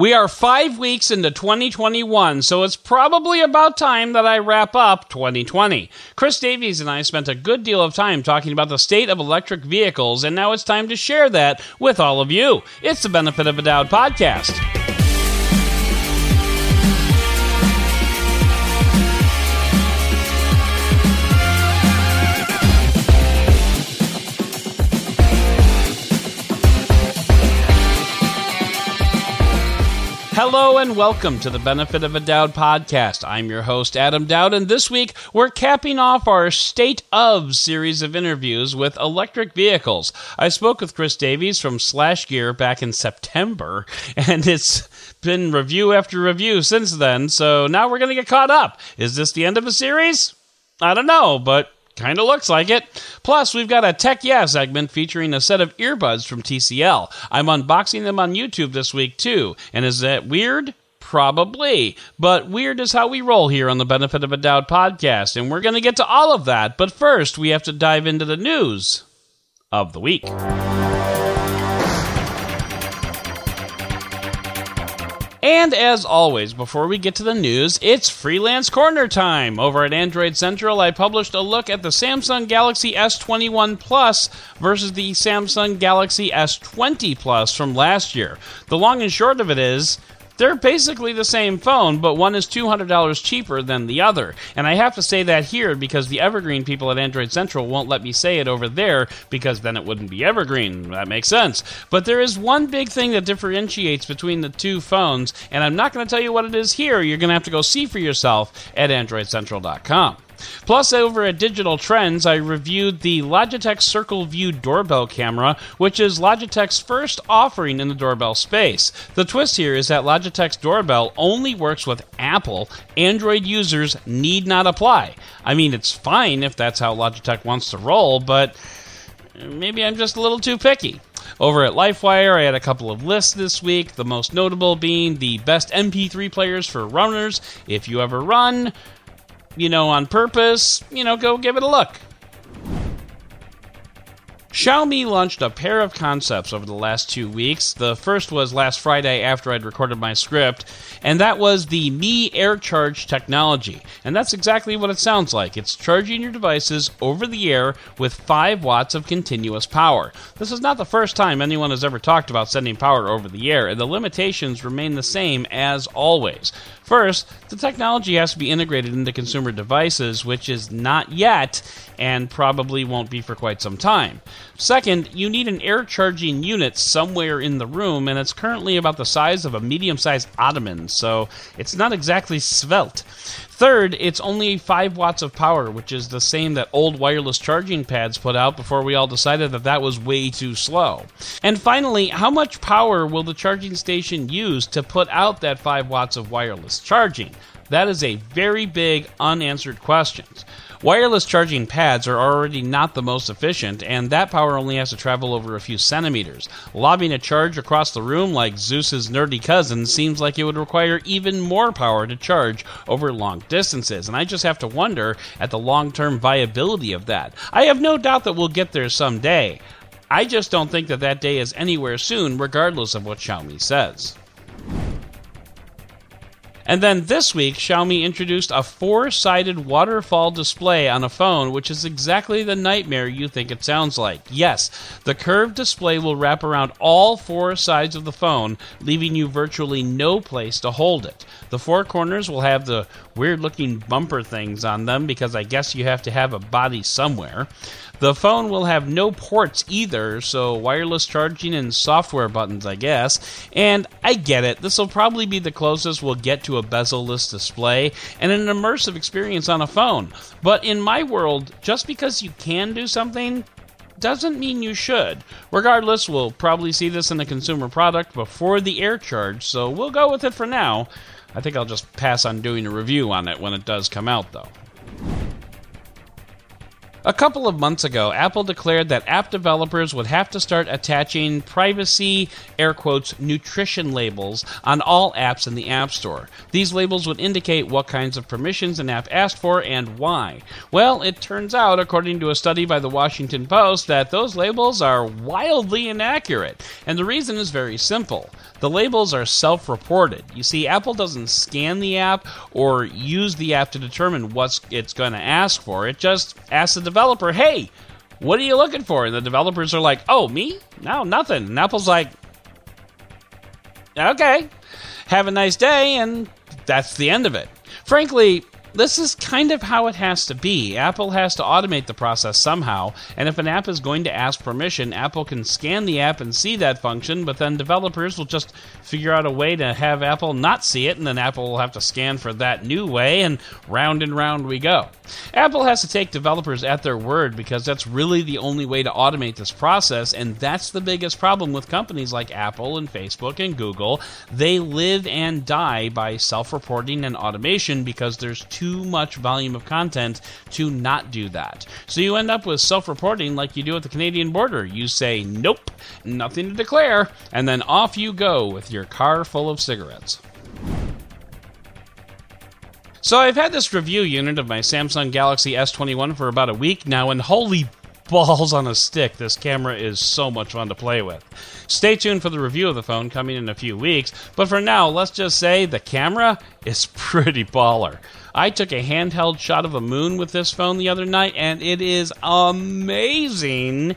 We are five weeks into 2021, so it's probably about time that I wrap up 2020. Chris Davies and I spent a good deal of time talking about the state of electric vehicles, and now it's time to share that with all of you. It's the Benefit of a Doud podcast. Hello and welcome to the Benefit of a Doud podcast. I'm your host, Adam Doud, and this week we're capping off our State of series of interviews with electric vehicles. I spoke with Chris Davies from SlashGear back in September, and it's been review after review since then, so now we're going to get caught up. Is this the end of a series? I don't know, but Kind of looks like it. Plus, we've got a Tech Yeah segment featuring a set of earbuds from TCL. I'm unboxing them on YouTube this week, too. And is that weird? Probably. But weird is how we roll here on the Benefit of a Doud podcast. And we're going to get to all of that. But first, we have to dive into the news of the week. And as always, before we get to the news, it's Freelance Corner time. Over at Android Central, I published a look at the Samsung Galaxy S21 Plus versus the Samsung Galaxy S20 Plus from last year. The long and short of it is, they're basically the same phone, but one is $200 cheaper than the other. And I have to say that here because the Evergreen people at Android Central won't let me say it over there because then it wouldn't be Evergreen. That makes sense. But there is one big thing that differentiates between the two phones, and I'm not going to tell you what it is here. You're going to have to go see for yourself at AndroidCentral.com. Plus, over at Digital Trends, I reviewed the Logitech Circle View doorbell camera, which is Logitech's first offering in the doorbell space. The twist here is that Logitech's doorbell only works with Apple. Android users need not apply. I mean, it's fine if that's how Logitech wants to roll, but maybe I'm just a little too picky. Over at Lifewire, I had a couple of lists this week, the most notable being the best MP3 players for runners. If you ever run, you know, on purpose, you know, go give it a look. Xiaomi launched a pair of concepts over the last two weeks. The first was last Friday after I'd recorded my script, and that was the Mi Air Charge technology. And that's exactly what it sounds like. It's charging your devices over the air with 5 watts of continuous power. This is not the first time anyone has ever talked about sending power over the air, and the limitations remain the same as always. First, the technology has to be integrated into consumer devices, which is not yet and probably won't be for quite some time. Second, you need an air charging unit somewhere in the room, and it's currently about the size of a medium sized ottoman, so it's not exactly svelte. Third, it's only 5 watts of power, which is the same that old wireless charging pads put out before we all decided that that was way too slow. And finally, how much power will the charging station use to put out that 5 watts of wireless charging? That is a very big unanswered question. Wireless charging pads are already not the most efficient, and that power only has to travel over a few centimeters. Lobbing a charge across the room like Zeus's nerdy cousin seems like it would require even more power to charge over long distances, and I just have to wonder at the long term viability of that. I have no doubt that we'll get there someday. I just don't think that that day is anywhere soon, regardless of what Xiaomi says. And then this week, Xiaomi introduced a four sided waterfall display on a phone, which is exactly the nightmare you think it sounds like. Yes, the curved display will wrap around all four sides of the phone, leaving you virtually no place to hold it. The four corners will have the weird looking bumper things on them because I guess you have to have a body somewhere. The phone will have no ports either, so wireless charging and software buttons, I guess. And I get it, this will probably be the closest we'll get to a bezel-less display and an immersive experience on a phone. But in my world, just because you can do something doesn't mean you should. Regardless, we'll probably see this in a consumer product before the air charge, so we'll go with it for now. I think I'll just pass on doing a review on it when it does come out, though. A couple of months ago, Apple declared that app developers would have to start attaching privacy, air quotes, nutrition labels on all apps in the App Store. These labels would indicate what kinds of permissions an app asked for and why. Well, it turns out, according to a study by the Washington Post, that those labels are wildly inaccurate. And the reason is very simple. The labels are self reported. You see, Apple doesn't scan the app or use the app to determine what it's going to ask for. It just asks the developer, hey, what are you looking for? And the developers are like, oh, me? No, nothing. And Apple's like, okay, have a nice day, and that's the end of it. Frankly, this is kind of how it has to be. Apple has to automate the process somehow, and if an app is going to ask permission, Apple can scan the app and see that function, but then developers will just figure out a way to have Apple not see it, and then Apple will have to scan for that new way, and round and round we go. Apple has to take developers at their word because that's really the only way to automate this process, and that's the biggest problem with companies like Apple and Facebook and Google. They live and die by self reporting and automation because there's too much volume of content to not do that. So you end up with self reporting like you do at the Canadian border. You say, nope, nothing to declare, and then off you go with your car full of cigarettes. So I've had this review unit of my Samsung Galaxy S21 for about a week now, and holy balls on a stick, this camera is so much fun to play with. Stay tuned for the review of the phone coming in a few weeks, but for now, let's just say the camera is pretty baller. I took a handheld shot of the moon with this phone the other night, and it is amazing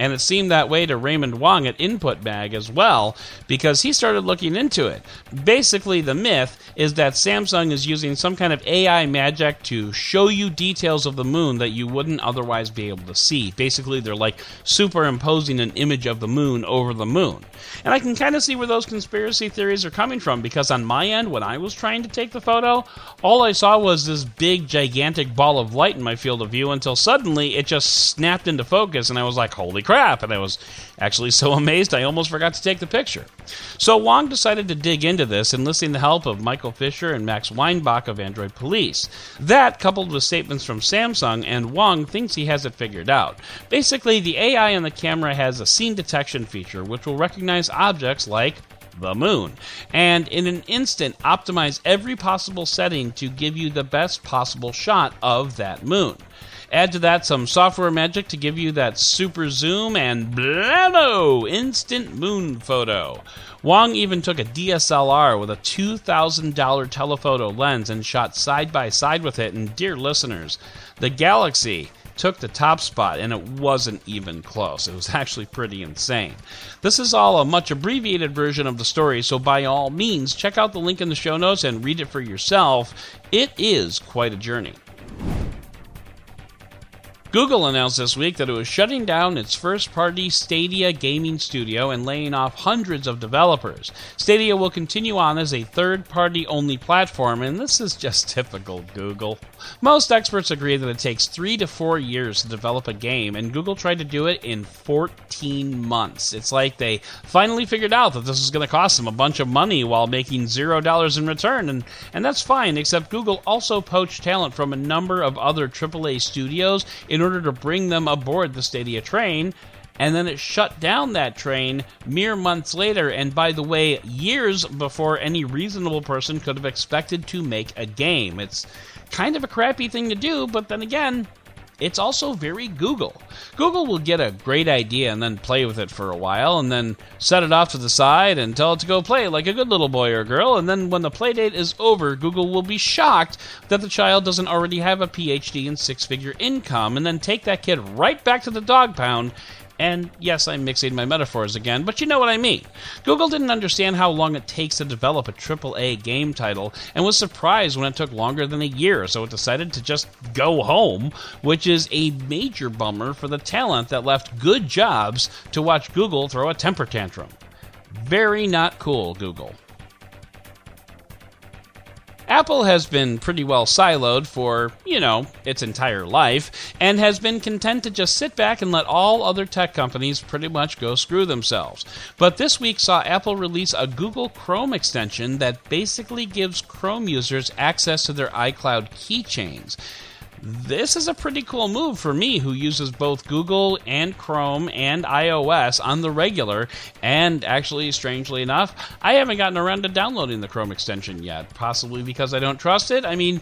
and it seemed that way to Raymond Wong at Input Mag as well, because he started looking into it. Basically, the myth is that Samsung is using some kind of AI magic to show you details of the moon that you wouldn't otherwise be able to see. Basically, they're like superimposing an image of the moon over the moon. And I can kind of see where those conspiracy theories are coming from, because on my end, when I was trying to take the photo, all I saw was this big, gigantic ball of light in my field of view until suddenly it just snapped into focus, and I was like, holy crap. And I was actually so amazed I almost forgot to take the picture. So Wong decided to dig into this, enlisting the help of Michael Fisher and Max Weinbach of Android Police. That, coupled with statements from Samsung, and Wong thinks he has it figured out. Basically, the AI on the camera has a scene detection feature which will recognize objects like the moon, and in an instant optimize every possible setting to give you the best possible shot of that moon. Add to that some software magic to give you that super zoom and blammo! Instant moon photo. Wong even took a DSLR with a $2,000 telephoto lens and shot side by side with it. And dear listeners, the Galaxy took the top spot, and it wasn't even close. It was actually pretty insane. This is all a much abbreviated version of the story, so by all means, check out the link in the show notes and read it for yourself. It is quite a journey. Google announced this week that it was shutting down its first party Stadia gaming studio and laying off hundreds of developers. Stadia will continue on as a third party only platform, and this is just typical Google. Most experts agree that it takes three to four years to develop a game, and Google tried to do it in 14 months. It's like they finally figured out that this was going to cost them a bunch of money while making zero dollars in return, and, and that's fine, except Google also poached talent from a number of other AAA studios in in order to bring them aboard the Stadia train. And then it shut down that train mere months later, and by the way, years before any reasonable person could have expected to make a game. It's kind of a crappy thing to do, but then again, it's also very Google. Google will get a great idea and then play with it for a while and then set it off to the side and tell it to go play like a good little boy or girl. And then when the play date is over, Google will be shocked that the child doesn't already have a PhD and six figure income and then take that kid right back to the dog pound and yes, I'm mixing my metaphors again, but you know what I mean. Google didn't understand how long it takes to develop a AAA game title and was surprised when it took longer than a year, so it decided to just go home, which is a major bummer for the talent that left good jobs to watch Google throw a temper tantrum. Very not cool, Google. Apple has been pretty well siloed for, you know, its entire life, and has been content to just sit back and let all other tech companies pretty much go screw themselves. But this week saw Apple release a Google Chrome extension that basically gives Chrome users access to their iCloud keychains. This is a pretty cool move for me who uses both Google and Chrome and iOS on the regular. And actually, strangely enough, I haven't gotten around to downloading the Chrome extension yet. Possibly because I don't trust it. I mean,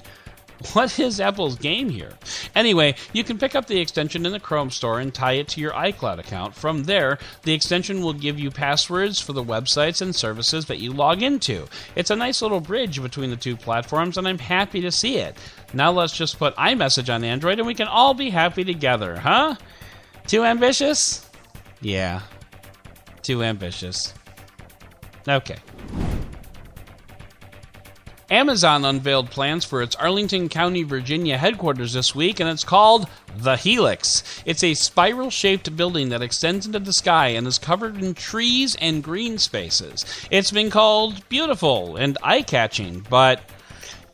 what is Apple's game here? Anyway, you can pick up the extension in the Chrome store and tie it to your iCloud account. From there, the extension will give you passwords for the websites and services that you log into. It's a nice little bridge between the two platforms, and I'm happy to see it. Now let's just put iMessage on Android and we can all be happy together, huh? Too ambitious? Yeah. Too ambitious. Okay. Amazon unveiled plans for its Arlington County, Virginia headquarters this week, and it's called the Helix. It's a spiral shaped building that extends into the sky and is covered in trees and green spaces. It's been called beautiful and eye catching, but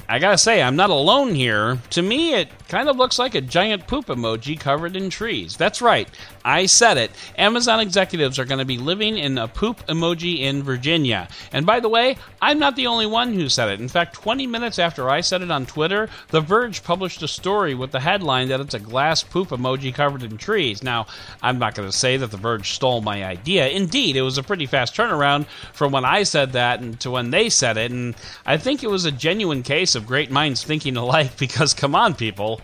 I gotta say, I'm not alone here. To me, it kind of looks like a giant poop emoji covered in trees. That's right, I said it. Amazon executives are to be living in a poop emoji in Virginia. And by the way, I'm not the only one who said it. In fact, 20 minutes after I said it on Twitter, The Verge published a story with the headline that it's a glass poop emoji covered in trees. Now, I'm not to say that The Verge stole my idea. Indeed, it was a pretty fast turnaround from when I said that to when they said it. And I think it was a genuine case of great minds thinking alike because, come on, people.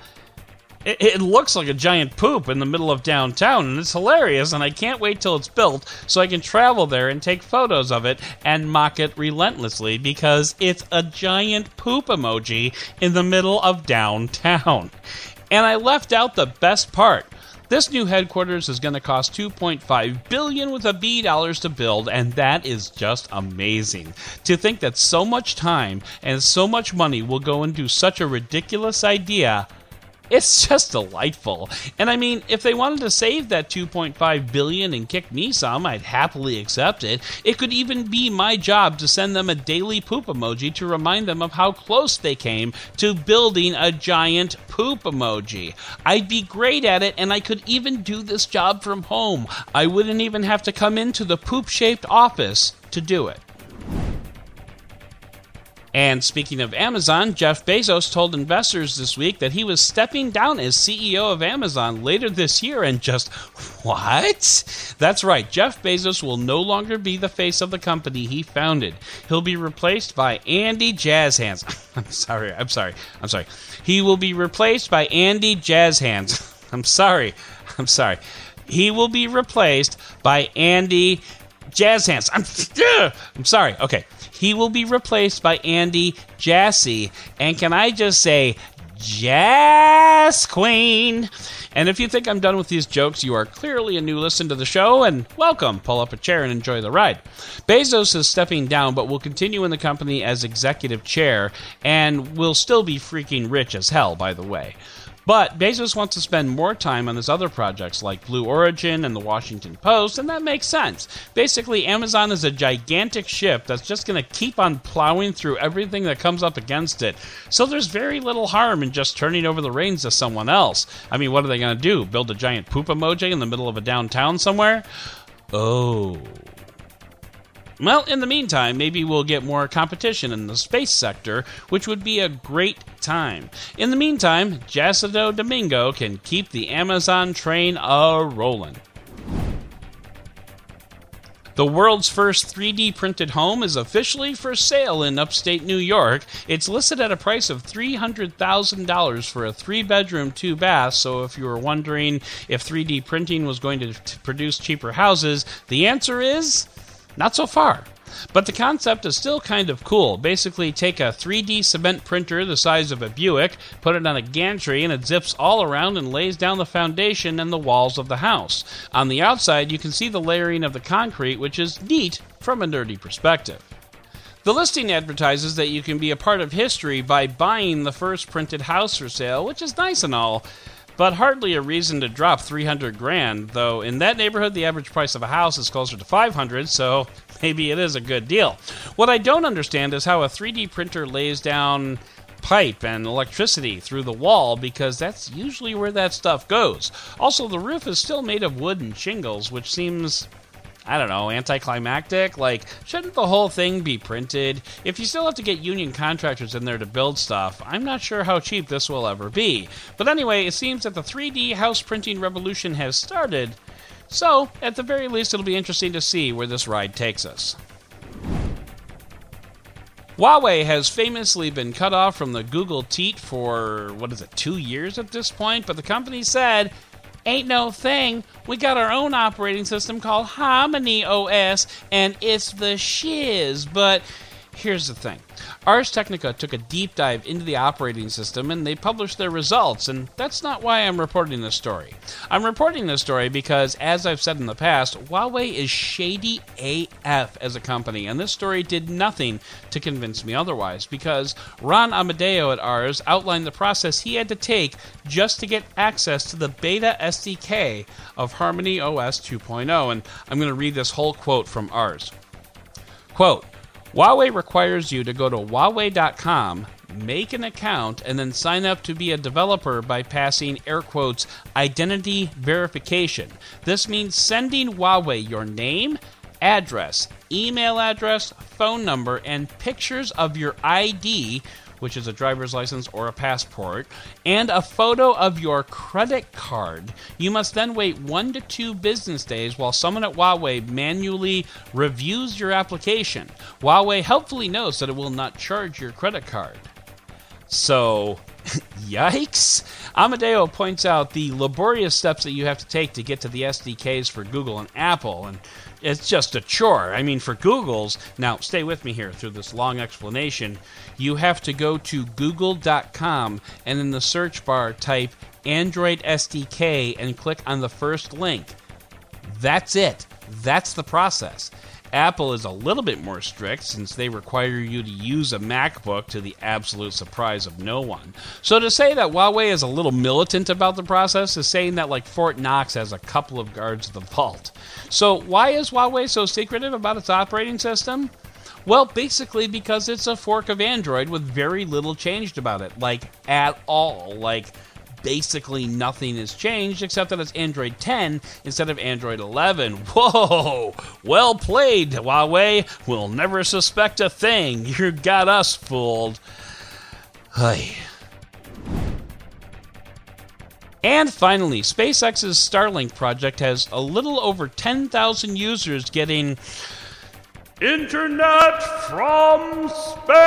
It, it, looks like a giant poop in the middle of downtown, and it's hilarious. And I can't wait till it's built so I can travel there and take photos of it and mock it relentlessly because it's a giant poop emoji in the middle of downtown. And I left out the best part. This new headquarters is going to cost 2.5 billion with a B dollars to build and that is just amazing. To think that so much time and so much money will go into such a ridiculous idea it's just delightful. And I mean, if they wanted to save that 2.5 billion and kick me some, I'd happily accept it. It could even be my job to send them a daily poop emoji to remind them of how close they came to building a giant poop emoji. I'd be great at it and I could even do this job from home. I wouldn't even have to come into the poop-shaped office to do it. And speaking of Amazon, Jeff Bezos told investors this week that he was stepping down as CEO of Amazon later this year. And just what? That's right, Jeff Bezos will no longer be the face of the company he founded. He'll be replaced by Andy Jazzhands. I'm sorry, I'm sorry, I'm sorry. He will be replaced by Andy Jazzhands. I'm sorry, I'm sorry. He will be replaced by Andy Jazzhands. I'm, I'm sorry. Okay. He will be replaced by Andy Jassy. And can I just say, Jazz Queen? And if you think I'm done with these jokes, you are clearly a new listener to the show, and welcome. Pull up a chair and enjoy the ride. Bezos is stepping down, but will continue in the company as executive chair, and will still be freaking rich as hell, by the way. But Bezos wants to spend more time on his other projects like Blue Origin and the Washington Post, and that makes sense. Basically, Amazon is a gigantic ship that's just going to keep on plowing through everything that comes up against it. So there's very little harm in just turning over the reins to someone else. I mean, what are they going to do? Build a giant poop emoji in the middle of a downtown somewhere? Oh. Well, in the meantime, maybe we'll get more competition in the space sector, which would be a great time. In the meantime, Jacido Domingo can keep the Amazon train a rolling. The world's first 3D printed home is officially for sale in upstate New York. It's listed at a price of $300,000 for a three bedroom, two bath. So, if you were wondering if 3D printing was going to produce cheaper houses, the answer is not so far. But the concept is still kind of cool. Basically, take a 3D cement printer the size of a Buick, put it on a gantry, and it zips all around and lays down the foundation and the walls of the house. On the outside, you can see the layering of the concrete, which is neat from a nerdy perspective. The listing advertises that you can be a part of history by buying the first printed house for sale, which is nice and all but hardly a reason to drop 300 grand, though in that neighborhood the average price of a house is closer to 500, so maybe it is a good deal. What I don't understand is how a 3D printer lays down pipe and electricity through the wall because that's usually where that stuff goes. Also, the roof is still made of wood and shingles, which seems I don't know, anticlimactic? Like, shouldn't the whole thing be printed? If you still have to get union contractors in there to build stuff, I'm not sure how cheap this will ever be. But anyway, it seems that the 3D house printing revolution has started, so at the very least, it'll be interesting to see where this ride takes us. Huawei has famously been cut off from the Google teat for, what is it, two years at this point? But the company said Ain't no thing. We got our own operating system called Harmony OS, and it's the shiz. But here's the thing Ars Technica took a deep dive into the operating system and they published their results, and that's not why I'm reporting this story. I'm reporting this story because, as I've said in the past, Huawei is shady AF as a company, and this story did nothing to convince me otherwise because Ron Amadeo at Ars outlined the process he had to take just to get access to the beta SDK of Harmony OS 2.0, and I'm going to read this whole quote from Ars. Quote, Huawei requires you to go to Huawei.com, make an account, and then sign up to be a developer by passing air quotes identity verification. This means sending Huawei your name, address, email address, phone number, and pictures of your ID which is a driver's license or a passport, and a photo of your credit card. You must then wait one to two business days while someone at Huawei manually reviews your application. Huawei helpfully knows that it will not charge your credit card. So, yikes! Amadeo points out the laborious steps that you have to take to get to the SDKs for Google and Apple, and it's just a chore. I mean, for Google's, now stay with me here through this long explanation. You have to go to google.com and in the search bar type Android SDK and click on the first link. That's it. That's the process. Apple is a little bit more strict since they require you to use a MacBook to the absolute surprise of no one. So to say that Huawei is a little militant about the process is saying that like Fort Knox has a couple of guards of the vault. So why is Huawei so secretive about its operating system? Well, basically because it's a fork of Android with very little changed about it, like at all. Like basically nothing has changed except that it's Android 10 instead of Android 11. Whoa! Well played, Huawei. We'll never suspect a thing. You got us fooled. Hey. And finally, SpaceX's Starlink project has a little over 10,000 users getting Internet from space!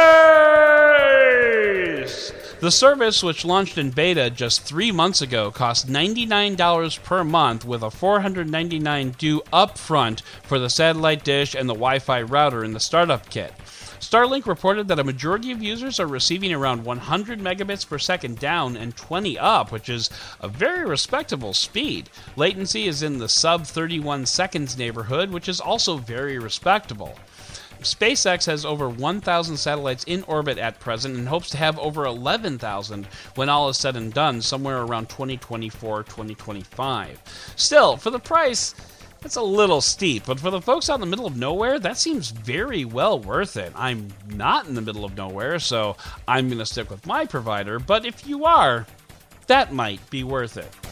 The service, which launched in beta just three months ago, costs $99 per month with a 499 due upfront for the satellite dish and the Wi Fi router in the startup kit. Starlink reported that a majority of users are receiving around 100 megabits per second down and 20 up, which is a very respectable speed. Latency is in the sub 31 seconds neighborhood, which is also very respectable. SpaceX has over 1,000 satellites in orbit at present and hopes to have over 11,000 when all is said and done, somewhere around 2024 2025. Still, for the price, that's a little steep, but for the folks out in the middle of nowhere, that seems very well worth it. I'm not in the middle of nowhere, so I'm going to stick with my provider, but if you are, that might be worth it.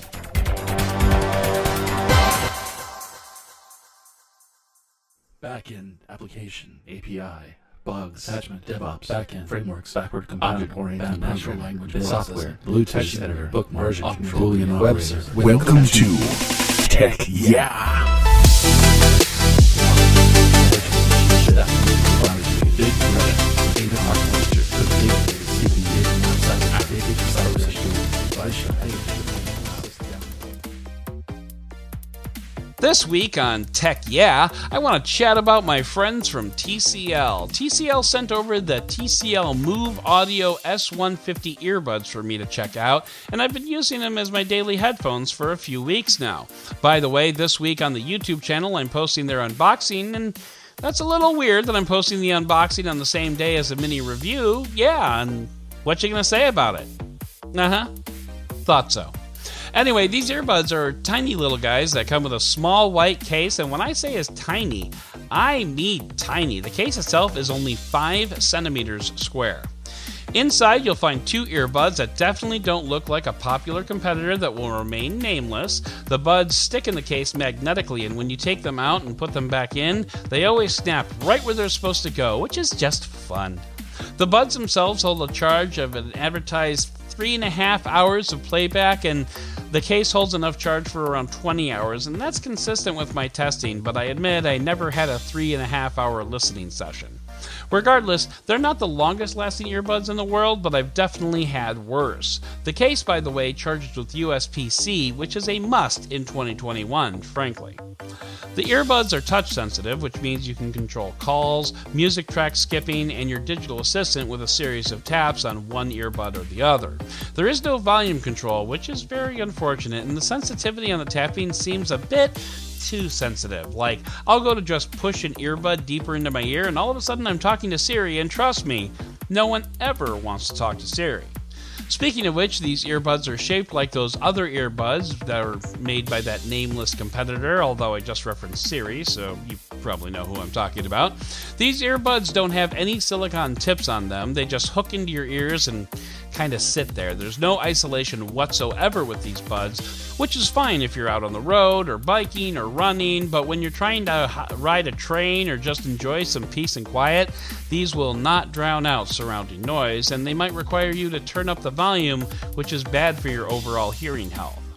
Backend, application, API, bugs, attachment, DevOps, backend, frameworks, backward compatible, oriented, natural language, software, blue text editor, bookmark, version control, web server. Welcome to Tech Yeah. This week on Tech Yeah, I want to chat about my friends from TCL. TCL sent over the TCL Move Audio S150 earbuds for me to check out, and I've been using them as my daily headphones for a few weeks now. By the way, this week on the YouTube channel, I'm posting their unboxing, and that's a little weird that I'm posting the unboxing on the same day as a mini review. Yeah, and what you gonna say about it? Uh huh. Thought so. Anyway, these earbuds are tiny little guys that come with a small white case, and when I say is tiny, I mean tiny. The case itself is only 5 centimeters square. Inside, you'll find two earbuds that definitely don't look like a popular competitor that will remain nameless. The buds stick in the case magnetically, and when you take them out and put them back in, they always snap right where they're supposed to go, which is just fun. The buds themselves hold a charge of an advertised three and a half hours of playback, and the case holds enough charge for around 20 hours, and that's consistent with my testing, but I admit I never had a three and a half hour listening session. Regardless, they're not the longest lasting earbuds in the world, but I've definitely had worse. The case, by the way, charges with USB C, which is a must in 2021, frankly. The earbuds are touch sensitive, which means you can control calls, music track skipping, and your digital assistant with a series of taps on one earbud or the other. There is no volume control, which is very unfortunate, and the sensitivity on the tapping seems a bit too sensitive. Like, I'll go to just push an earbud deeper into my ear, and all of a sudden I'm talking to Siri, and trust me, no one ever wants to talk to Siri. Speaking of which, these earbuds are shaped like those other earbuds that are made by that nameless competitor, although I just referenced Siri, so you probably know who I'm talking about. These earbuds don't have any silicon tips on them, they just hook into your ears and kind of sit there. There's no isolation whatsoever with these buds, which is fine if you're out on the road or biking or running, but when you're trying to ride a train or just enjoy some peace and quiet, these will not drown out surrounding noise, and they might require you to turn up the volume, which is bad for your overall hearing health.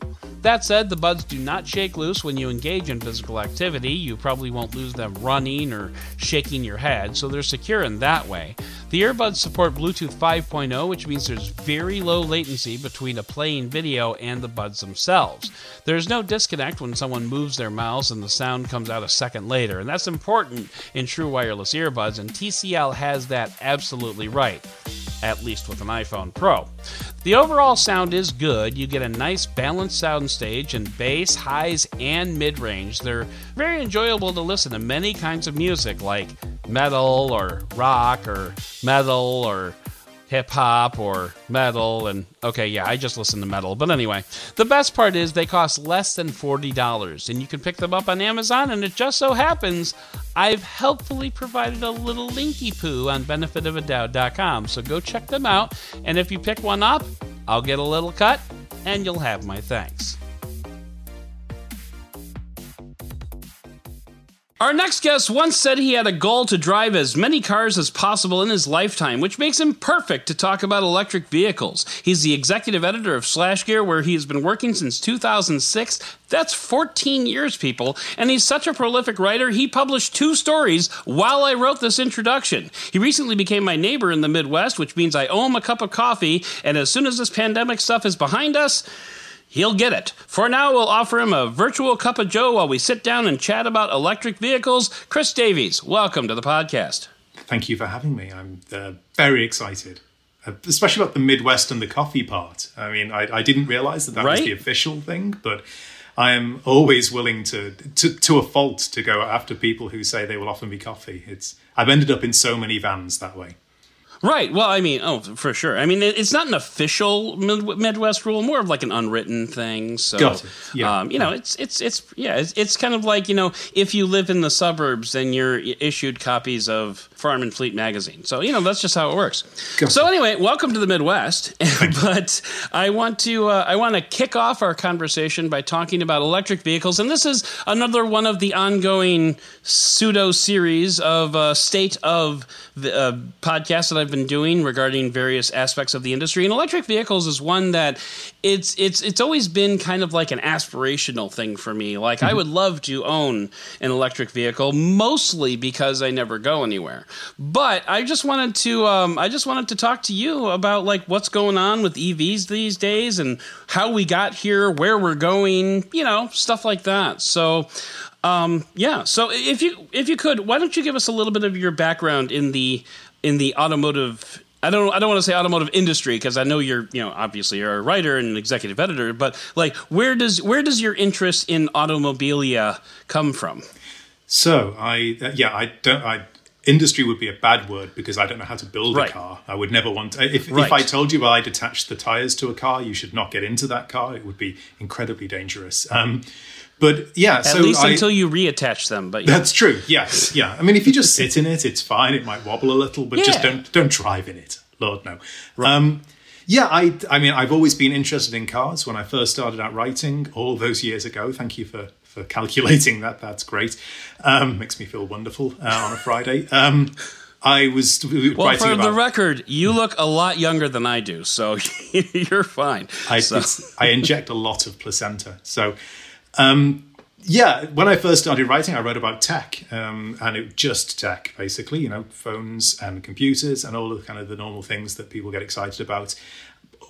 That said, the buds do not shake loose when you engage in physical activity. You probably won't lose them running or shaking your head, so they're secure in that way. The earbuds support Bluetooth 5.0, which means there's very low latency between a playing video and the buds themselves. There's no disconnect when someone moves their mouse and the sound comes out a second later, and that's important in true wireless earbuds, and TCL has that absolutely right at least with an iPhone Pro. The overall sound is good. You get a nice balanced soundstage in bass, highs, and mid range. They're very enjoyable to listen to many kinds of music like metal or rock or metal or hip hop or metal and okay yeah i just listen to metal. But anyway the best part is they cost less than $40 and you can pick them up on amazon and it just so happens i've helpfully provided a little linky poo on benefitofadoud.com so go check them out and if you pick one up i'll get a little cut and you'll have my thanks Our next guest once said he had a goal to drive as many cars as possible in his lifetime, which makes him perfect to talk about electric vehicles. He's the executive editor of SlashGear, where he has been working since 2006. That's 14 years, people. And he's such a prolific writer, he published two stories while I wrote this introduction. He recently became my neighbor in the Midwest, which means I owe him a cup of coffee, and as soon as this pandemic stuff is behind us, He'll get it. For now, we'll offer him a virtual cup of joe while we sit down and chat about electric vehicles. Chris Davies, welcome to the podcast. Thank you for having me. I'm uh, very excited, uh, especially about the Midwest and the coffee part. I mean, I, I didn't realize that that right? was the official thing, but I am always willing to, to, to a fault, to go after people who say they will offer me coffee. It's I've ended up in so many vans that way. Right. Well, I mean, oh, for sure. I mean, it's not an official Midwest rule, more of like an unwritten thing. So. Yeah. Um, you know, it's it's it's yeah, it's, it's kind of like you know, if you live in the suburbs, then you're issued copies of Farm and Fleet magazine. So you know, that's just how it works. So anyway, welcome to the Midwest. but I want to uh, I want to kick off our conversation by talking about electric vehicles, and this is another one of the ongoing pseudo series of uh, state of the uh, podcasts that I've been doing regarding various aspects of the industry. And electric vehicles is one that it's it's it's always been kind of like an aspirational thing for me. Like mm-hmm. I would love to own an electric vehicle, mostly because I never go anywhere. But I just wanted to um, I just wanted to talk to you about like what's going on with EVs these days and how we got here, where we're going, you know, stuff like that. So um, yeah. So if you if you could, why don't you give us a little bit of your background in the in the automotive I don't I don't want to say automotive industry because I know you're you know obviously you're a writer and an executive editor, but like where does where does your interest in automobilia come from? So I uh, yeah I don't I industry would be a bad word because I don't know how to build right. a car. I would never want to, if right. if I told you I detached the tires to a car, you should not get into that car. It would be incredibly dangerous. Um, but yeah, at so least I, until you reattach them. But yeah. that's true. Yes, yeah. I mean, if you just sit in it, it's fine. It might wobble a little, but yeah. just don't don't drive in it. Lord, no. Um, yeah, I, I mean, I've always been interested in cars. When I first started out writing all those years ago, thank you for for calculating that. That's great. Um, makes me feel wonderful uh, on a Friday. Um, I was well, for about, the record, you look a lot younger than I do, so you're fine. I, so. I inject a lot of placenta, so. Um, yeah, when I first started writing, I wrote about tech, um, and it just tech, basically. You know, phones and computers and all of the kind of the normal things that people get excited about.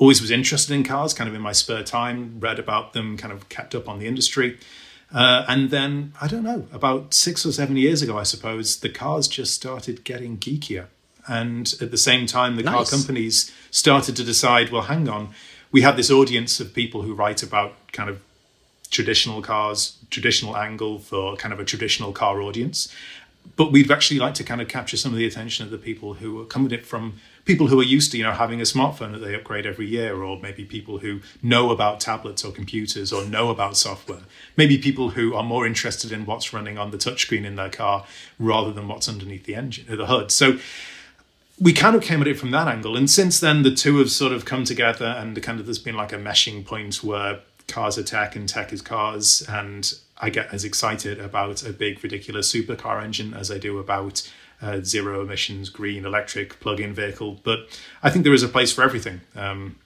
Always was interested in cars, kind of in my spare time. Read about them, kind of kept up on the industry, uh, and then I don't know, about six or seven years ago, I suppose, the cars just started getting geekier, and at the same time, the Nice. car companies started to decide, well, hang on, we have this audience of people who write about kind of traditional cars, traditional angle for kind of a traditional car audience. But we'd actually like to kind of capture some of the attention of the people who are coming it from people who are used to, you know, having a smartphone that they upgrade every year, or maybe people who know about tablets or computers or know about software. Maybe people who are more interested in what's running on the touchscreen in their car rather than what's underneath the engine, the hood. So we kind of came at it from that angle. And since then, the two have sort of come together, and kind of there's been like a meshing point where cars are tech and tech is cars. And I get as excited about a big, ridiculous supercar engine as I do about uh, zero emissions, green, electric, plug in vehicle. But I think there is a place for everything. Um,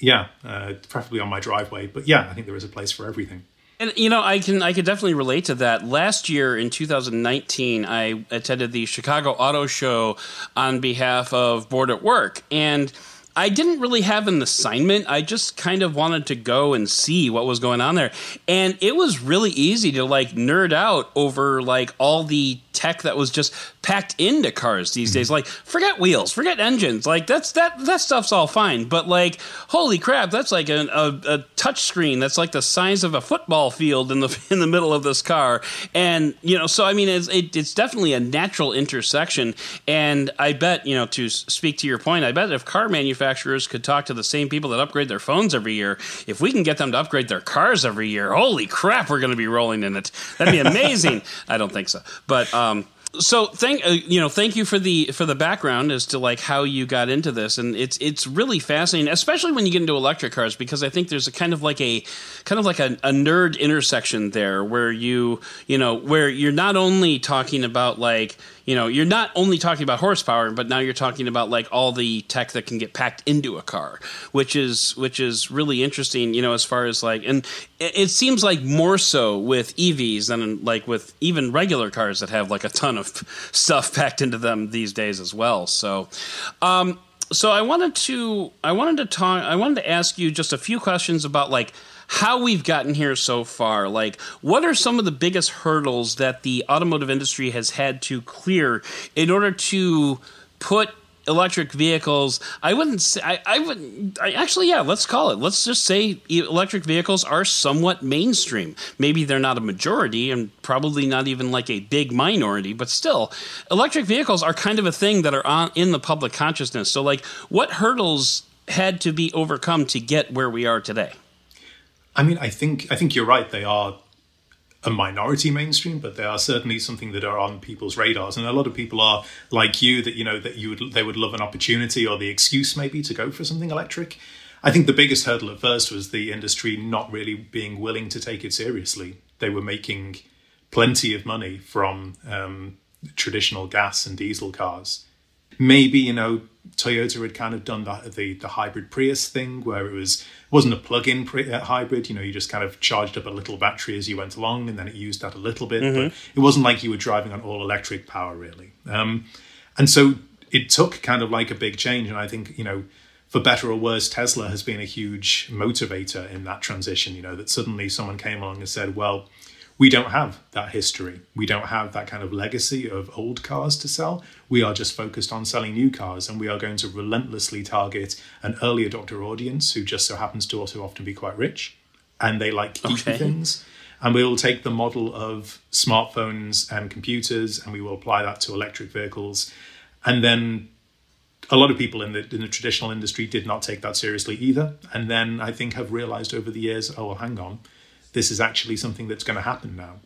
yeah, uh, preferably on my driveway. But yeah, I think there is a place for everything. And you know, I can I could definitely relate to that. Last year in 2019, I attended the Chicago Auto Show on behalf of Board at Work, and I didn't really have an assignment. I just kind of wanted to go and see what was going on there, and it was really easy to like nerd out over like all the tech that was just packed into cars these days. Like, forget wheels, forget engines. Like that's that that stuff's all fine, but like, holy crap, that's like a, a, a touch screen that's like the size of a football field in the in the middle of this car. And you know, so I mean, it's it, it's definitely a natural intersection. And I bet you know to speak to your point, I bet if car manufacturers could talk to the same people that upgrade their phones every year, if we can get them to upgrade their cars every year, holy crap, we're going to be rolling in it. That'd be amazing. I don't think so, but. um so thank uh, you know thank you for the for the background as to like how you got into this. And it's it's really fascinating especially when you get into electric cars because I think there's a kind of like a kind of like a, a nerd intersection there where you you know where you're not only talking about like you know you're not only talking about horsepower but now you're talking about like all the tech that can get packed into a car which is which is really interesting you know as far as like and it, seems like more so with EVs than like with even regular cars that have like a ton of stuff packed into them these days as well. So um so I wanted to I wanted to talk I wanted to ask you just a few questions about like how we've gotten here so far. Like, what are some of the biggest hurdles that the automotive industry has had to clear in order to put electric vehicles? I wouldn't say, I, I would, I, actually, yeah, let's call it. Let's just say electric vehicles are somewhat mainstream. Maybe they're not a majority and probably not even like a big minority, but still, electric vehicles are kind of a thing that are on in the public consciousness. So, like, what hurdles had to be overcome to get where we are today? I mean, I think I think you're right. They are a minority mainstream, but they are certainly something that are on people's radars. And a lot of people are like you that you know that you would they would love an opportunity or the excuse maybe to go for something electric. I think the biggest hurdle at first was the industry not really being willing to take it seriously. They were making plenty of money from um, traditional gas and diesel cars. Maybe you know Toyota had kind of done the the, the hybrid Prius thing where it was wasn't a plug-in uh, hybrid. You know, you just kind of charged up a little battery as you went along, and then it used that a little bit. But it wasn't like you were driving on all electric power really. Um, and so it took kind of like a big change. And I think you know, for better or worse, Tesla has been a huge motivator in that transition. You know, that suddenly someone came along and said, well we don't have that history. We don't have that kind of legacy of old cars to sell. We are just focused on selling new cars, and we are going to relentlessly target an early adopter audience who just so happens to also often be quite rich and they like geeky Okay. things. And we will take the model of smartphones and computers and we will apply that to electric vehicles. And then a lot of people in the in the traditional industry did not take that seriously either. And then I think have realized over the years, oh well, hang on, this is actually something that's going to happen now.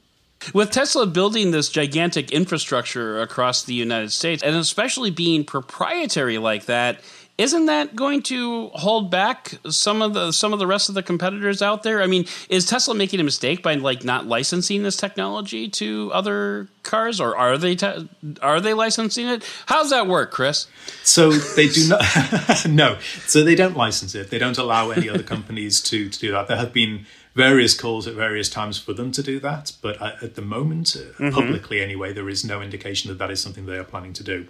With Tesla building this gigantic infrastructure across the United States, and especially being proprietary like that, isn't that going to hold back some of the some of the rest of the competitors out there? I mean, is Tesla making a mistake by like not licensing this technology to other cars, or are they te- are they licensing it? How's that work, Chris? So they do not. no, so they don't license it. They don't allow any other companies to to do that. There have been various calls at various times for them to do that, but at the moment, uh, mm-hmm. publicly anyway, there is no indication that that is something they are planning to do.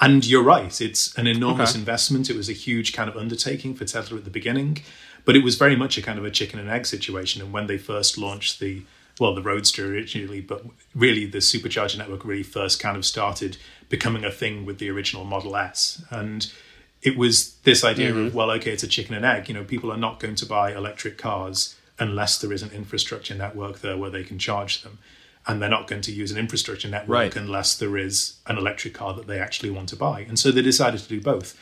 And you're right, it's an enormous okay. investment. It was a huge kind of undertaking for Tesla at the beginning, but it was very much a kind of a chicken and egg situation. And when they first launched the, well, the Roadster originally, but really the supercharger network really first kind of started becoming a thing with the original Model S. And it was this idea mm-hmm. of, well, okay, it's a chicken and egg. You know, people are not going to buy electric cars unless there is an infrastructure network there where they can charge them. And they're not going to use an infrastructure network right. unless there is an electric car that they actually want to buy. And so they decided to do both.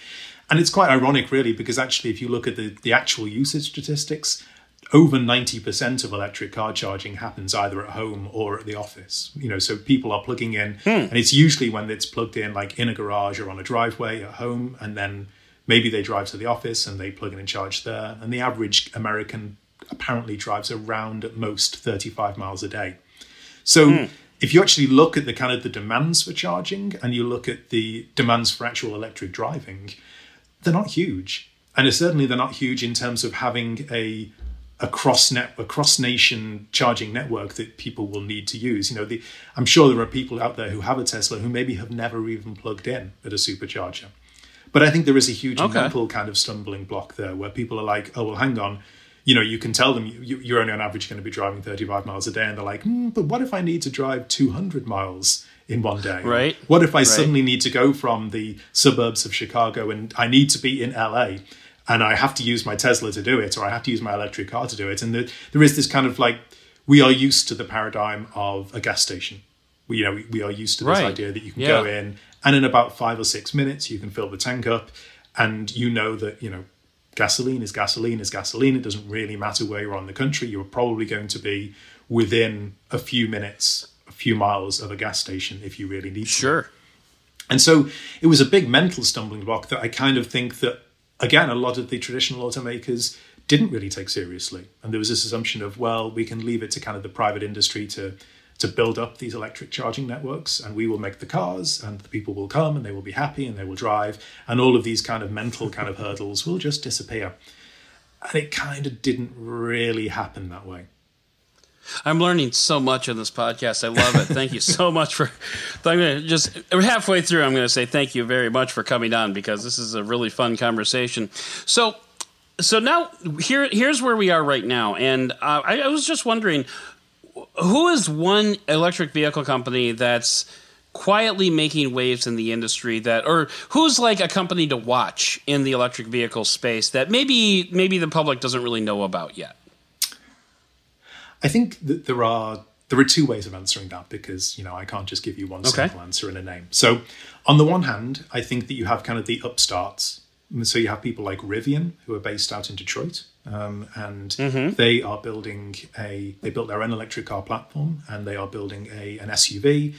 And it's quite ironic, really, because actually, if you look at the, the actual usage statistics, over 90% of electric car charging happens either at home or at the office. You know, so people are plugging in, hmm. and it's usually when it's plugged in, like in a garage or on a driveway at home, and then maybe they drive to the office and they plug in and charge there. And the average American apparently drives around at most 35 miles a day. So mm. if you actually look at the kind of the demands for charging and you look at the demands for actual electric driving, they're not huge. And certainly they're not huge in terms of having a a cross net a cross nation charging network that people will need to use. You know, the, I'm sure there are people out there who have a Tesla who maybe have never even plugged in at a supercharger. But I think there is a huge okay. mental kind of stumbling block there where people are like, oh well, hang on, you know, you can tell them you, are only on average going to be driving 35 miles a day, and they're like, mm, but what if I need to drive 200 miles in one day? Right. What if I right. suddenly need to go from the suburbs of Chicago and I need to be in LA? And I have to use my Tesla to do it, or I have to use my electric car to do it. And the, there is this kind of like, we are used to the paradigm of a gas station. We, you know, we, we are used to this right. idea that you can yeah. go in and in about five or six minutes you can fill the tank up, and you know that you know gasoline is gasoline is gasoline. It doesn't really matter where you are in the country. You're probably going to be within a few minutes, a few miles of a gas station if you really need sure. to. Sure. And so it was a big mental stumbling block that I kind of think that, again, a lot of the traditional automakers didn't really take seriously. And there was this assumption of, well, we can leave it to kind of the private industry to to build up these electric charging networks and we will make the cars and the people will come and they will be happy and they will drive and all of these kind of mental kind of hurdles will just disappear and it kind of didn't really happen that way I'm learning so much in this podcast. I love it. Thank you so much for. I'm going to just halfway through. I'm going to say thank you very much for coming on because this is a really fun conversation. So, so now here here's where we are right now, and uh, I, I was just wondering, who is one electric vehicle company that's quietly making waves in the industry that or who's like a company to watch in the electric vehicle space that maybe maybe the public doesn't really know about yet? I think that there are there are two ways of answering that because you know i can't just give you one okay. simple answer in a name. So on the one hand i think that you have kind of the upstarts. So you have people like rivian who are based out in detroit um, and mm-hmm. they are building a they built their own electric car platform and they are building a an SUV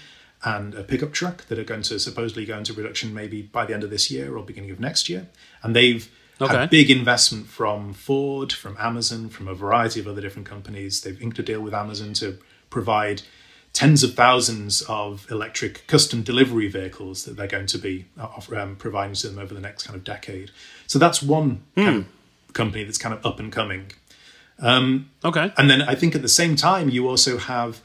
and a pickup truck that are going to supposedly go into production maybe by the end of this year or beginning of next year and they've okay. had big investment from Ford from Amazon from a variety of other different companies they've inked a deal with Amazon to provide tens of thousands of electric custom delivery vehicles that they're going to be uh, um, providing to them over the next kind of decade so that's one mm. kind of company that's kind of up and coming. Um, okay. And then I think at the same time, you also have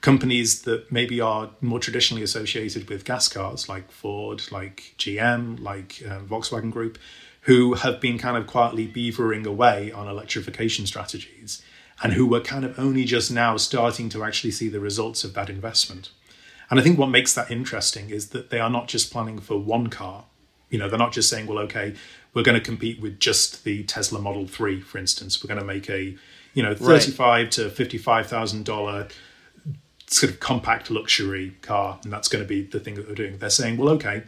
companies that maybe are more traditionally associated with gas cars, like Ford, like GM, like um, Volkswagen Group, who have been kind of quietly beavering away on electrification strategies and who were kind of only just now starting to actually see the results of that investment. And I think what makes that interesting is that they are not just planning for one car. You know, they're not just saying, well, okay, we're going to compete with just the Tesla Model 3, for instance. We're going to make a, you know, 35 right. to $55,000 sort of compact luxury car, and that's going to be the thing that they're doing. They're saying, well, okay,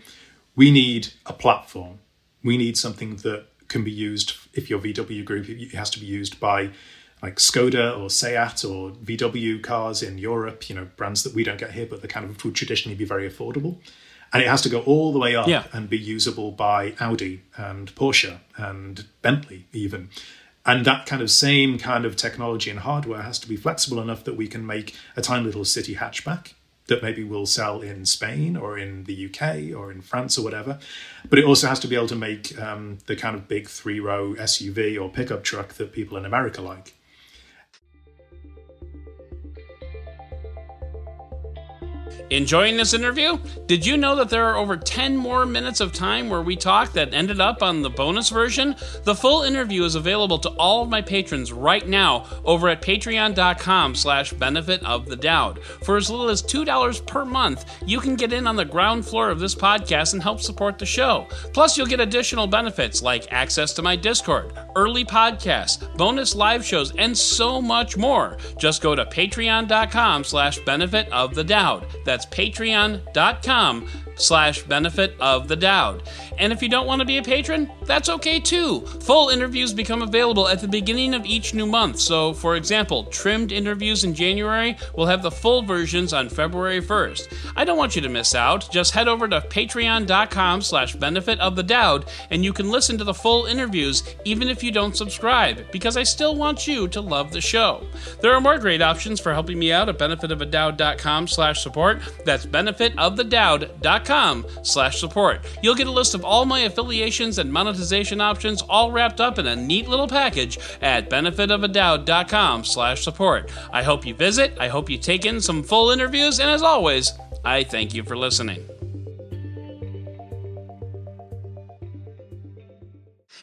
we need a platform. We need something that can be used, if you're VW group, it has to be used by like Skoda or Seat or VW cars in Europe, you know, brands that we don't get here, but they kind of would traditionally be very affordable. And it has to go all the way up Yeah. and be usable by Audi and Porsche and Bentley even. And that kind of same kind of technology and hardware has to be flexible enough that we can make a tiny little city hatchback that maybe will sell in Spain or in the UK or in France or whatever. But it also has to be able to make um, the kind of big three row SUV or pickup truck that people in America like. Enjoying this interview? Did you know that there are over 10 more minutes of time where we talk that ended up on the bonus version? The full interview is available to all of my patrons right now over at patreon.com slash benefit of the doubt. For as little as $2 per month, you can get in on the ground floor of this podcast and help support the show. Plus, you'll get additional benefits like access to my Discord, early podcasts, bonus live shows, and so much more. Just go to patreon.com slash benefit of the doubt. That's patreon.com slash benefit of the doubt. And if you don't want to be a patron, that's okay too. Full interviews become available at the beginning of each new month. So, for example, trimmed interviews in January will have the full versions on February 1st. I don't want you to miss out. Just head over to patreon.com slash benefit of the doubt and you can listen to the full interviews even if you don't subscribe because I still want you to love the show. There are more great options for helping me out at benefitofadoubt.com slash support. That's benefitofadoud.com slash support. You'll get a list of all my affiliations and monetization options all wrapped up in a neat little package at benefitofadoubt.com slash support. I hope you visit, I hope you take in some full interviews, and as always, I thank you for listening.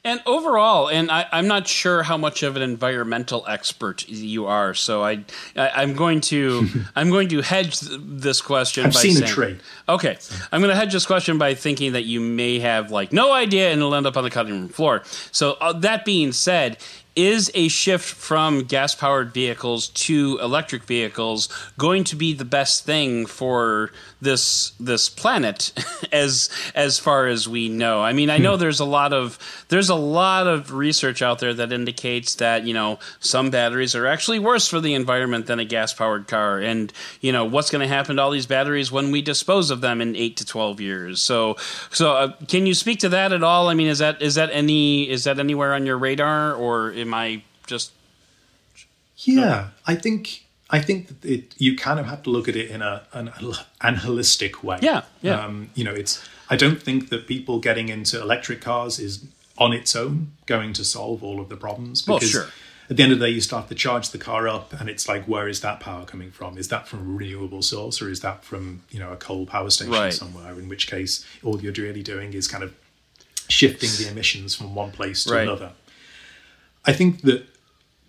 And overall, and I, I'm not sure how much of an environmental expert you are, so I, I I'm going to I'm going to hedge this question. I've by seen a saying, tree. Okay, I'm going to hedge this question by thinking that you may have like no idea, and it'll end up on the cutting room floor. So uh, that being said. Is a shift from gas powered vehicles to electric vehicles going to be the best thing for this this planet as as far as we know? I mean, I know there's a lot of there's a lot of research out there that indicates that, you know, some batteries are actually worse for the environment than a gas powered car and, you know, what's going to happen to all these batteries when we dispose of them in 8 to 12 years. So so uh, can you speak to that at all? I mean, is that is that any is that anywhere on your radar or am I just Yeah, I think I think that it, you kind of have to look at it in a an, an holistic way. Yeah, yeah. Um, you know, it's. I don't think that people getting into electric cars is on its own going to solve all of the problems. Well, Because sure. At the end of the day, you start to charge the car up, and it's like, where is that power coming from? Is that from a renewable source, or is that from you know a coal power station Right. somewhere? In which case, all you're really doing is kind of shifting the emissions from one place to Right. another. I think that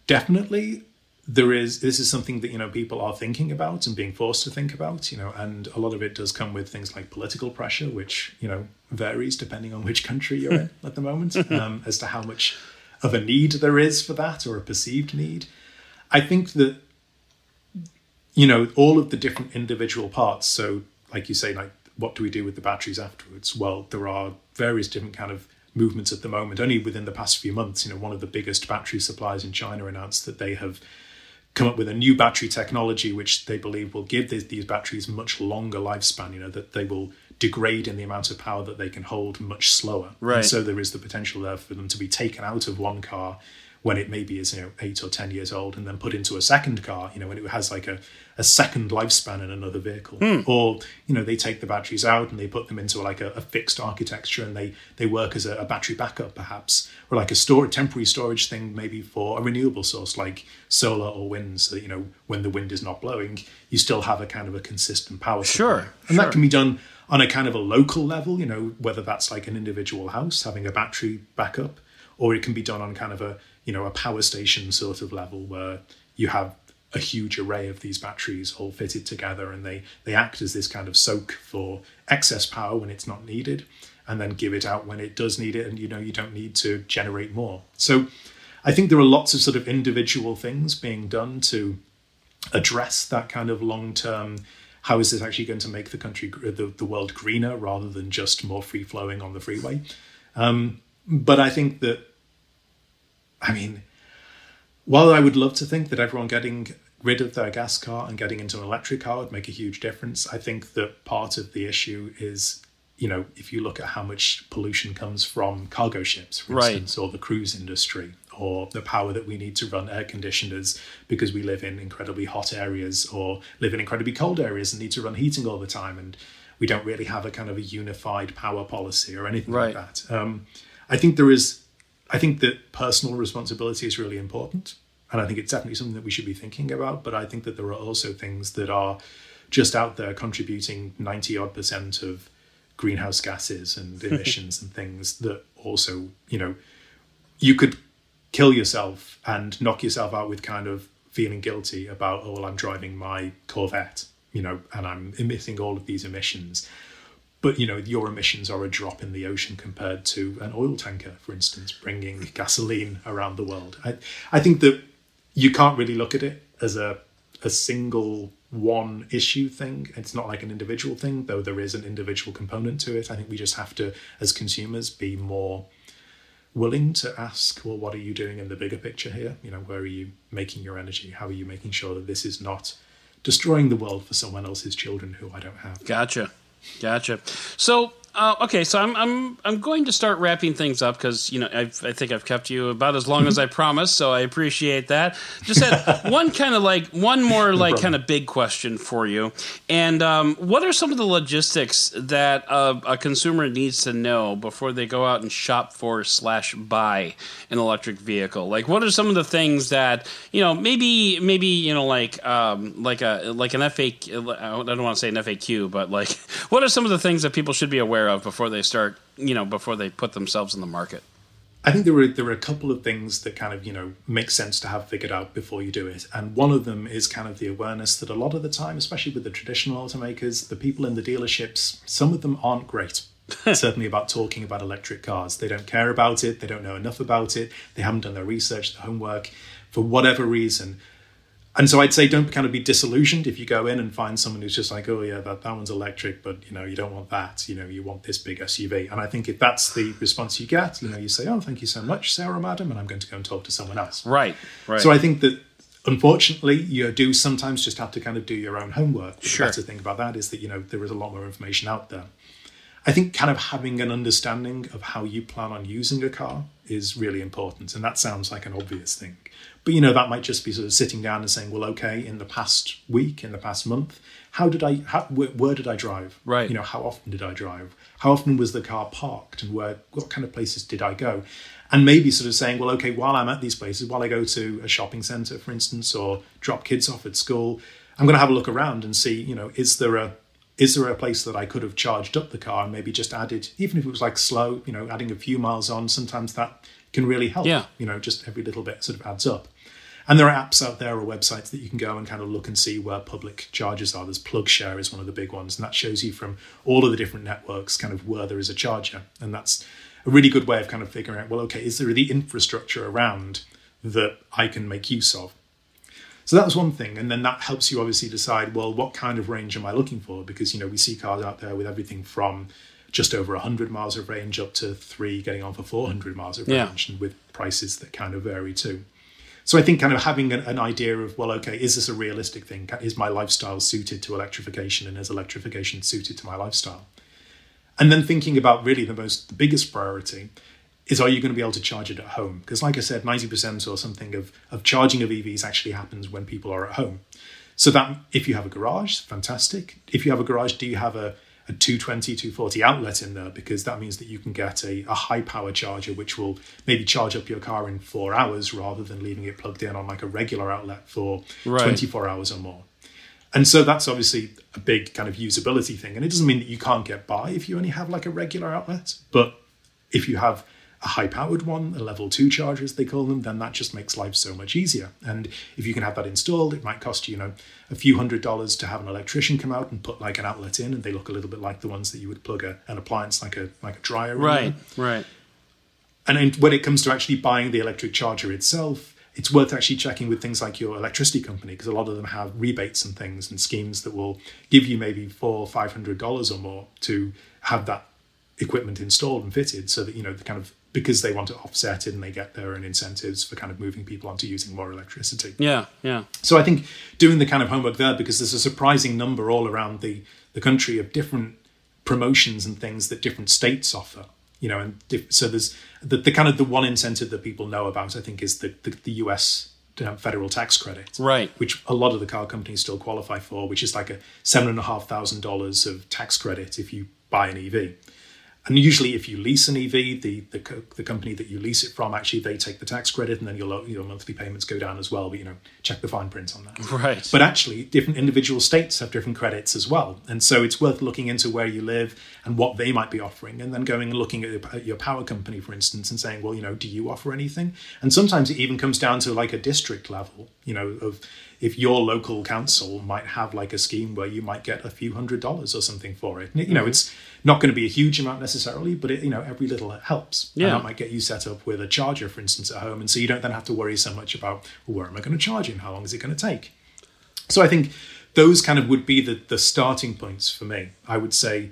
definitely there is this is something that you know people are thinking about and being forced to think about you know and a lot of it does come with things like political pressure which you know varies depending on which country you're in at the moment um, as to how much of a need there is for that or a perceived need. I think that you know all of the different individual parts so like you say like what do we do with the batteries afterwards? Well there are various different kind of movements at the moment only within the past few months you know one of the biggest battery suppliers in china announced that they have come up with a new battery technology which they believe will give these, these batteries much longer lifespan you know that they will degrade in the amount of power that they can hold much slower Right. and so there is the potential there for them to be taken out of one car when it maybe is you know eight or ten years old and then put into a second car you know when it has like a, a second lifespan in another vehicle hmm. or you know they take the batteries out and they put them into like a, a fixed architecture and they they work as a, a battery backup perhaps or like a store temporary storage thing maybe for a renewable source like solar or wind so that you know when the wind is not blowing you still have a kind of a consistent power supply. Sure, and sure. that can be done on a kind of a local level you know whether that's like an individual house having a battery backup or it can be done on kind of a you know a power station sort of level where you have a huge array of these batteries all fitted together and they they act as this kind of soak for excess power when it's not needed and then give it out when it does need it and you know you don't need to generate more. So i think there are lots of sort of individual things being done to address that kind of long term how is this actually going to make the country the, the world greener rather than just more free flowing on the freeway? Um, but i think that i mean while i would love to think that everyone getting rid of their gas car and getting into an electric car would make a huge difference i think that part of the issue is you know, if you look at how much pollution comes from cargo ships, for Right. instance, or the cruise industry, or the power that we need to run air conditioners because we live in incredibly hot areas or live in incredibly cold areas and need to run heating all the time, and we don't really have a kind of a unified power policy or anything Right. like that. Um, I think there is, I think that personal responsibility is really important, and I think it's definitely something that we should be thinking about. But I think that there are also things that are just out there contributing 90 odd percent of greenhouse gases and emissions and things that also, you know, you could kill yourself and knock yourself out with kind of feeling guilty about, oh, well, I'm driving my Corvette, you know, and I'm emitting all of these emissions. But, you know, your emissions are a drop in the ocean compared to an oil tanker, for instance, bringing gasoline around the world. I, I think that you can't really look at it as a, a single one issue thing. It's not like an individual thing, though there is an individual component to it. I think we just have to, as consumers, be more willing to ask, well, what are you doing in the bigger picture here? You know, where are you making your energy? How are you making sure that this is not destroying the world for someone else's children who I don't have? Gotcha, gotcha. So, uh, okay, so I'm I'm I'm going to start wrapping things up because you know I've, I think I've kept you about as long as I promised, so I appreciate that. Just had one kind of like one more like kind of big question for you, and um, what are some of the logistics that a, a consumer needs to know before they go out and shop for slash buy an electric vehicle? Like, what are some of the things that you know maybe maybe you know like um, like a like an FAQ? I don't want to say an FAQ, but like what are some of the things that people should be aware of before they start you know before they put themselves in the market? I think there were there were a couple of things that kind of you know make sense to have figured out before you do it, and one of them is kind of the awareness that a lot of the time, especially with the traditional automakers, the people in the dealerships, some of them aren't great. Certainly about talking about electric cars, they don't care about it, they don't know enough about it, they haven't done their research, their homework, for whatever reason. And so I'd say don't kind of be disillusioned if you go in and find someone who's just like, oh yeah, that, that one's electric, but you know, you don't want that, you know, you want this big SUV. And I think if that's the response you get, you know, you say, oh, thank you so much, Sarah, madam, and I'm going to go and talk to someone else. Right, right. So I think that unfortunately you do sometimes just have to kind of do your own homework. The Sure. better thing about that is that, you know, there is a lot more information out there. I think kind of having an understanding of how you plan on using a car is really important. And that sounds like an obvious thing. But, you know, that might just be sort of sitting down and saying, well, okay, in the past week, in the past month, how did I, how, where, where did I drive? Right. You know, how often did I drive? How often was the car parked? And where, what kind of places did I go? And maybe sort of saying, well, okay, while I'm at these places, while I go to a shopping center, for instance, or drop kids off at school, I'm going to have a look around and see, you know, is there a is there a place that I could have charged up the car and maybe just added, even if it was like slow, you know, adding a few miles on, sometimes that can really help. Yeah. You know, just every little bit sort of adds up. And there are apps out there or websites that you can go and kind of look and see where public chargers are. There's PlugShare is one of the big ones, and that shows you from all of the different networks kind of where there is a charger. And that's a really good way of kind of figuring out, well, okay, is there the infrastructure around that I can make use of? So that was one thing, and then that helps you obviously decide, well, what kind of range am I looking for? Because you know we see cars out there with everything from just over 100 miles of range up to three getting on for 400 miles of Yeah. range, and with prices that kind of vary too. So I think kind of having an, an idea of, well, okay, is this a realistic thing? Is my lifestyle suited to electrification, and is electrification suited to my lifestyle? And then thinking about really the most, the biggest priority is are you going to be able to charge it at home? Because, like I said, 90% or something of, of charging of EVs actually happens when people are at home. So that if you have a garage, fantastic. If you have a garage, do you have a, a 220, 240 outlet in there? Because that means that you can get a, a high power charger, which will maybe charge up your car in four hours rather than leaving it plugged in on like a regular outlet for Right. 24 hours or more. And so that's obviously a big kind of usability thing. And it doesn't mean that you can't get by if you only have like a regular outlet. But if you have a high powered one, a level two charger, as they call them, then that just makes life so much easier. And if you can have that installed, it might cost you, you know, a few hundred dollars to have an electrician come out and put like an outlet in, and they look a little bit like the ones that you would plug a, an appliance like a like a dryer. in right, there. right. And when it comes to actually buying the electric charger itself, it's worth actually checking with things like your electricity company because a lot of them have rebates and things and schemes that will give you maybe four or five hundred dollars or more to have that equipment installed and fitted so that you know the kind of because they want to offset it and they get their own incentives for kind of moving people onto using more electricity. Yeah, yeah. So I think doing the kind of homework there, because there's a surprising number all around the, the country of different promotions and things that different states offer. You know, and diff- so there's the, the kind of the one incentive that people know about. I think is the the, the U.S. federal tax credit, Right. Which a lot of the car companies still qualify for, which is like a seven and a half thousand dollars of tax credit if you buy an EV. And usually, if you lease an EV, the, the the company that you lease it from actually they take the tax credit, and then your your monthly payments go down as well. But you know, check the fine print on that. Right. But actually, different individual states have different credits as well, and so it's worth looking into where you live and what they might be offering, and then going and looking at your power company, for instance, and saying, well, you know, do you offer anything? And sometimes it even comes down to like a district level, you know, of if your local council might have like a scheme where you might get a few hundred dollars or something for it. You know, mm-hmm. it's not going to be a huge amount necessarily, but it, you know, every little helps. Yeah. And that might get you set up with a charger, for instance, at home, and so you don't then have to worry so much about well, where am I going to charge it and how long is it going to take. So I think those kind of would be the the starting points for me. I would say,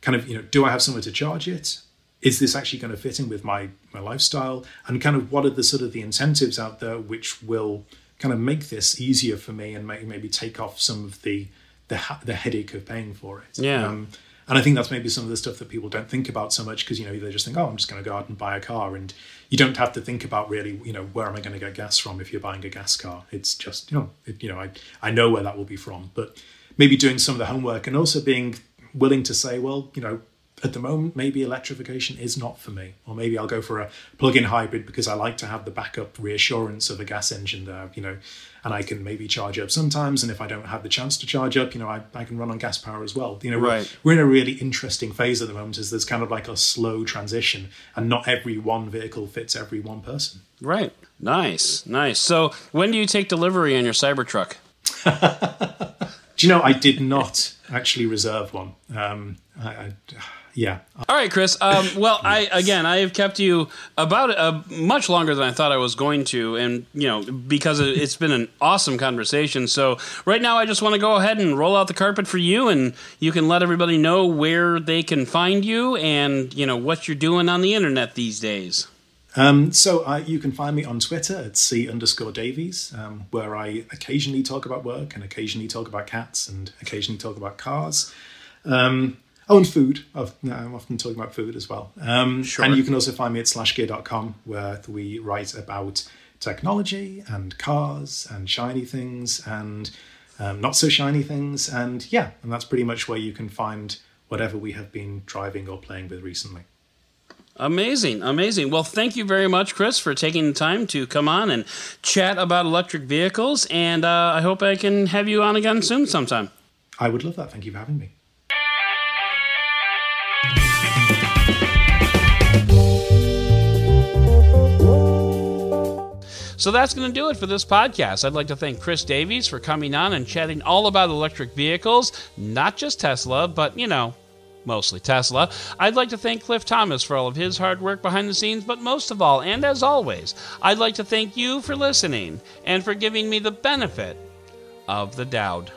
kind of, you know, do I have somewhere to charge it? Is this actually going to fit in with my my lifestyle? And kind of what are the sort of the incentives out there which will kind of make this easier for me and make, maybe take off some of the the the headache of paying for it. Yeah. Um, and I think that's maybe some of the stuff that people don't think about so much because you know they just think, oh, I'm just going to go out and buy a car, and you don't have to think about really, you know, where am I going to get gas from if you're buying a gas car? It's just, you know, it, you know, I I know where that will be from, but maybe doing some of the homework and also being willing to say, well, you know, at the moment maybe electrification is not for me, or maybe I'll go for a plug-in hybrid because I like to have the backup reassurance of a gas engine there, you know, and I can maybe charge up sometimes, and if I don't have the chance to charge up, you know, I, I can run on gas power as well. You know, we're- Right. we're in a really interesting phase at the moment as there's kind of like a slow transition and not every one vehicle fits every one person Right. Nice. Nice. So, when do you take delivery on your Cybertruck? do you know i did not actually reserve one um I, I, yeah All right, Chris. Um, well, I again, I have kept you about uh, much longer than I thought I was going to, and you know, because it- it's been an awesome conversation. So right now, I just want to go ahead and roll out the carpet for you, and you can let everybody know where they can find you, and you know what you're doing on the internet these days. Um, so uh, you can find me on Twitter at c underscore Davies, um, where I occasionally talk about work and occasionally talk about cats and occasionally talk about cars. Um, oh, and food. I've, I'm often talking about food as well. Um, Sure. And you can also find me at slashgear.com, where we write about technology and cars and shiny things and um, not so shiny things. And yeah, and that's pretty much where you can find whatever we have been driving or playing with recently. Amazing, amazing. Well, thank you very much, Chris, for taking the time to come on and chat about electric vehicles. And uh, I hope I can have you on again soon sometime. I would love that. Thank you for having me. So that's going to do it for this podcast. I'd like to thank Chris Davies for coming on and chatting all about electric vehicles, not just Tesla, but, you know, mostly Tesla. I'd like to thank Cliff Thomas for all of his hard work behind the scenes, but most of all, and as always, I'd like to thank you for listening and for giving me the benefit of the doubt.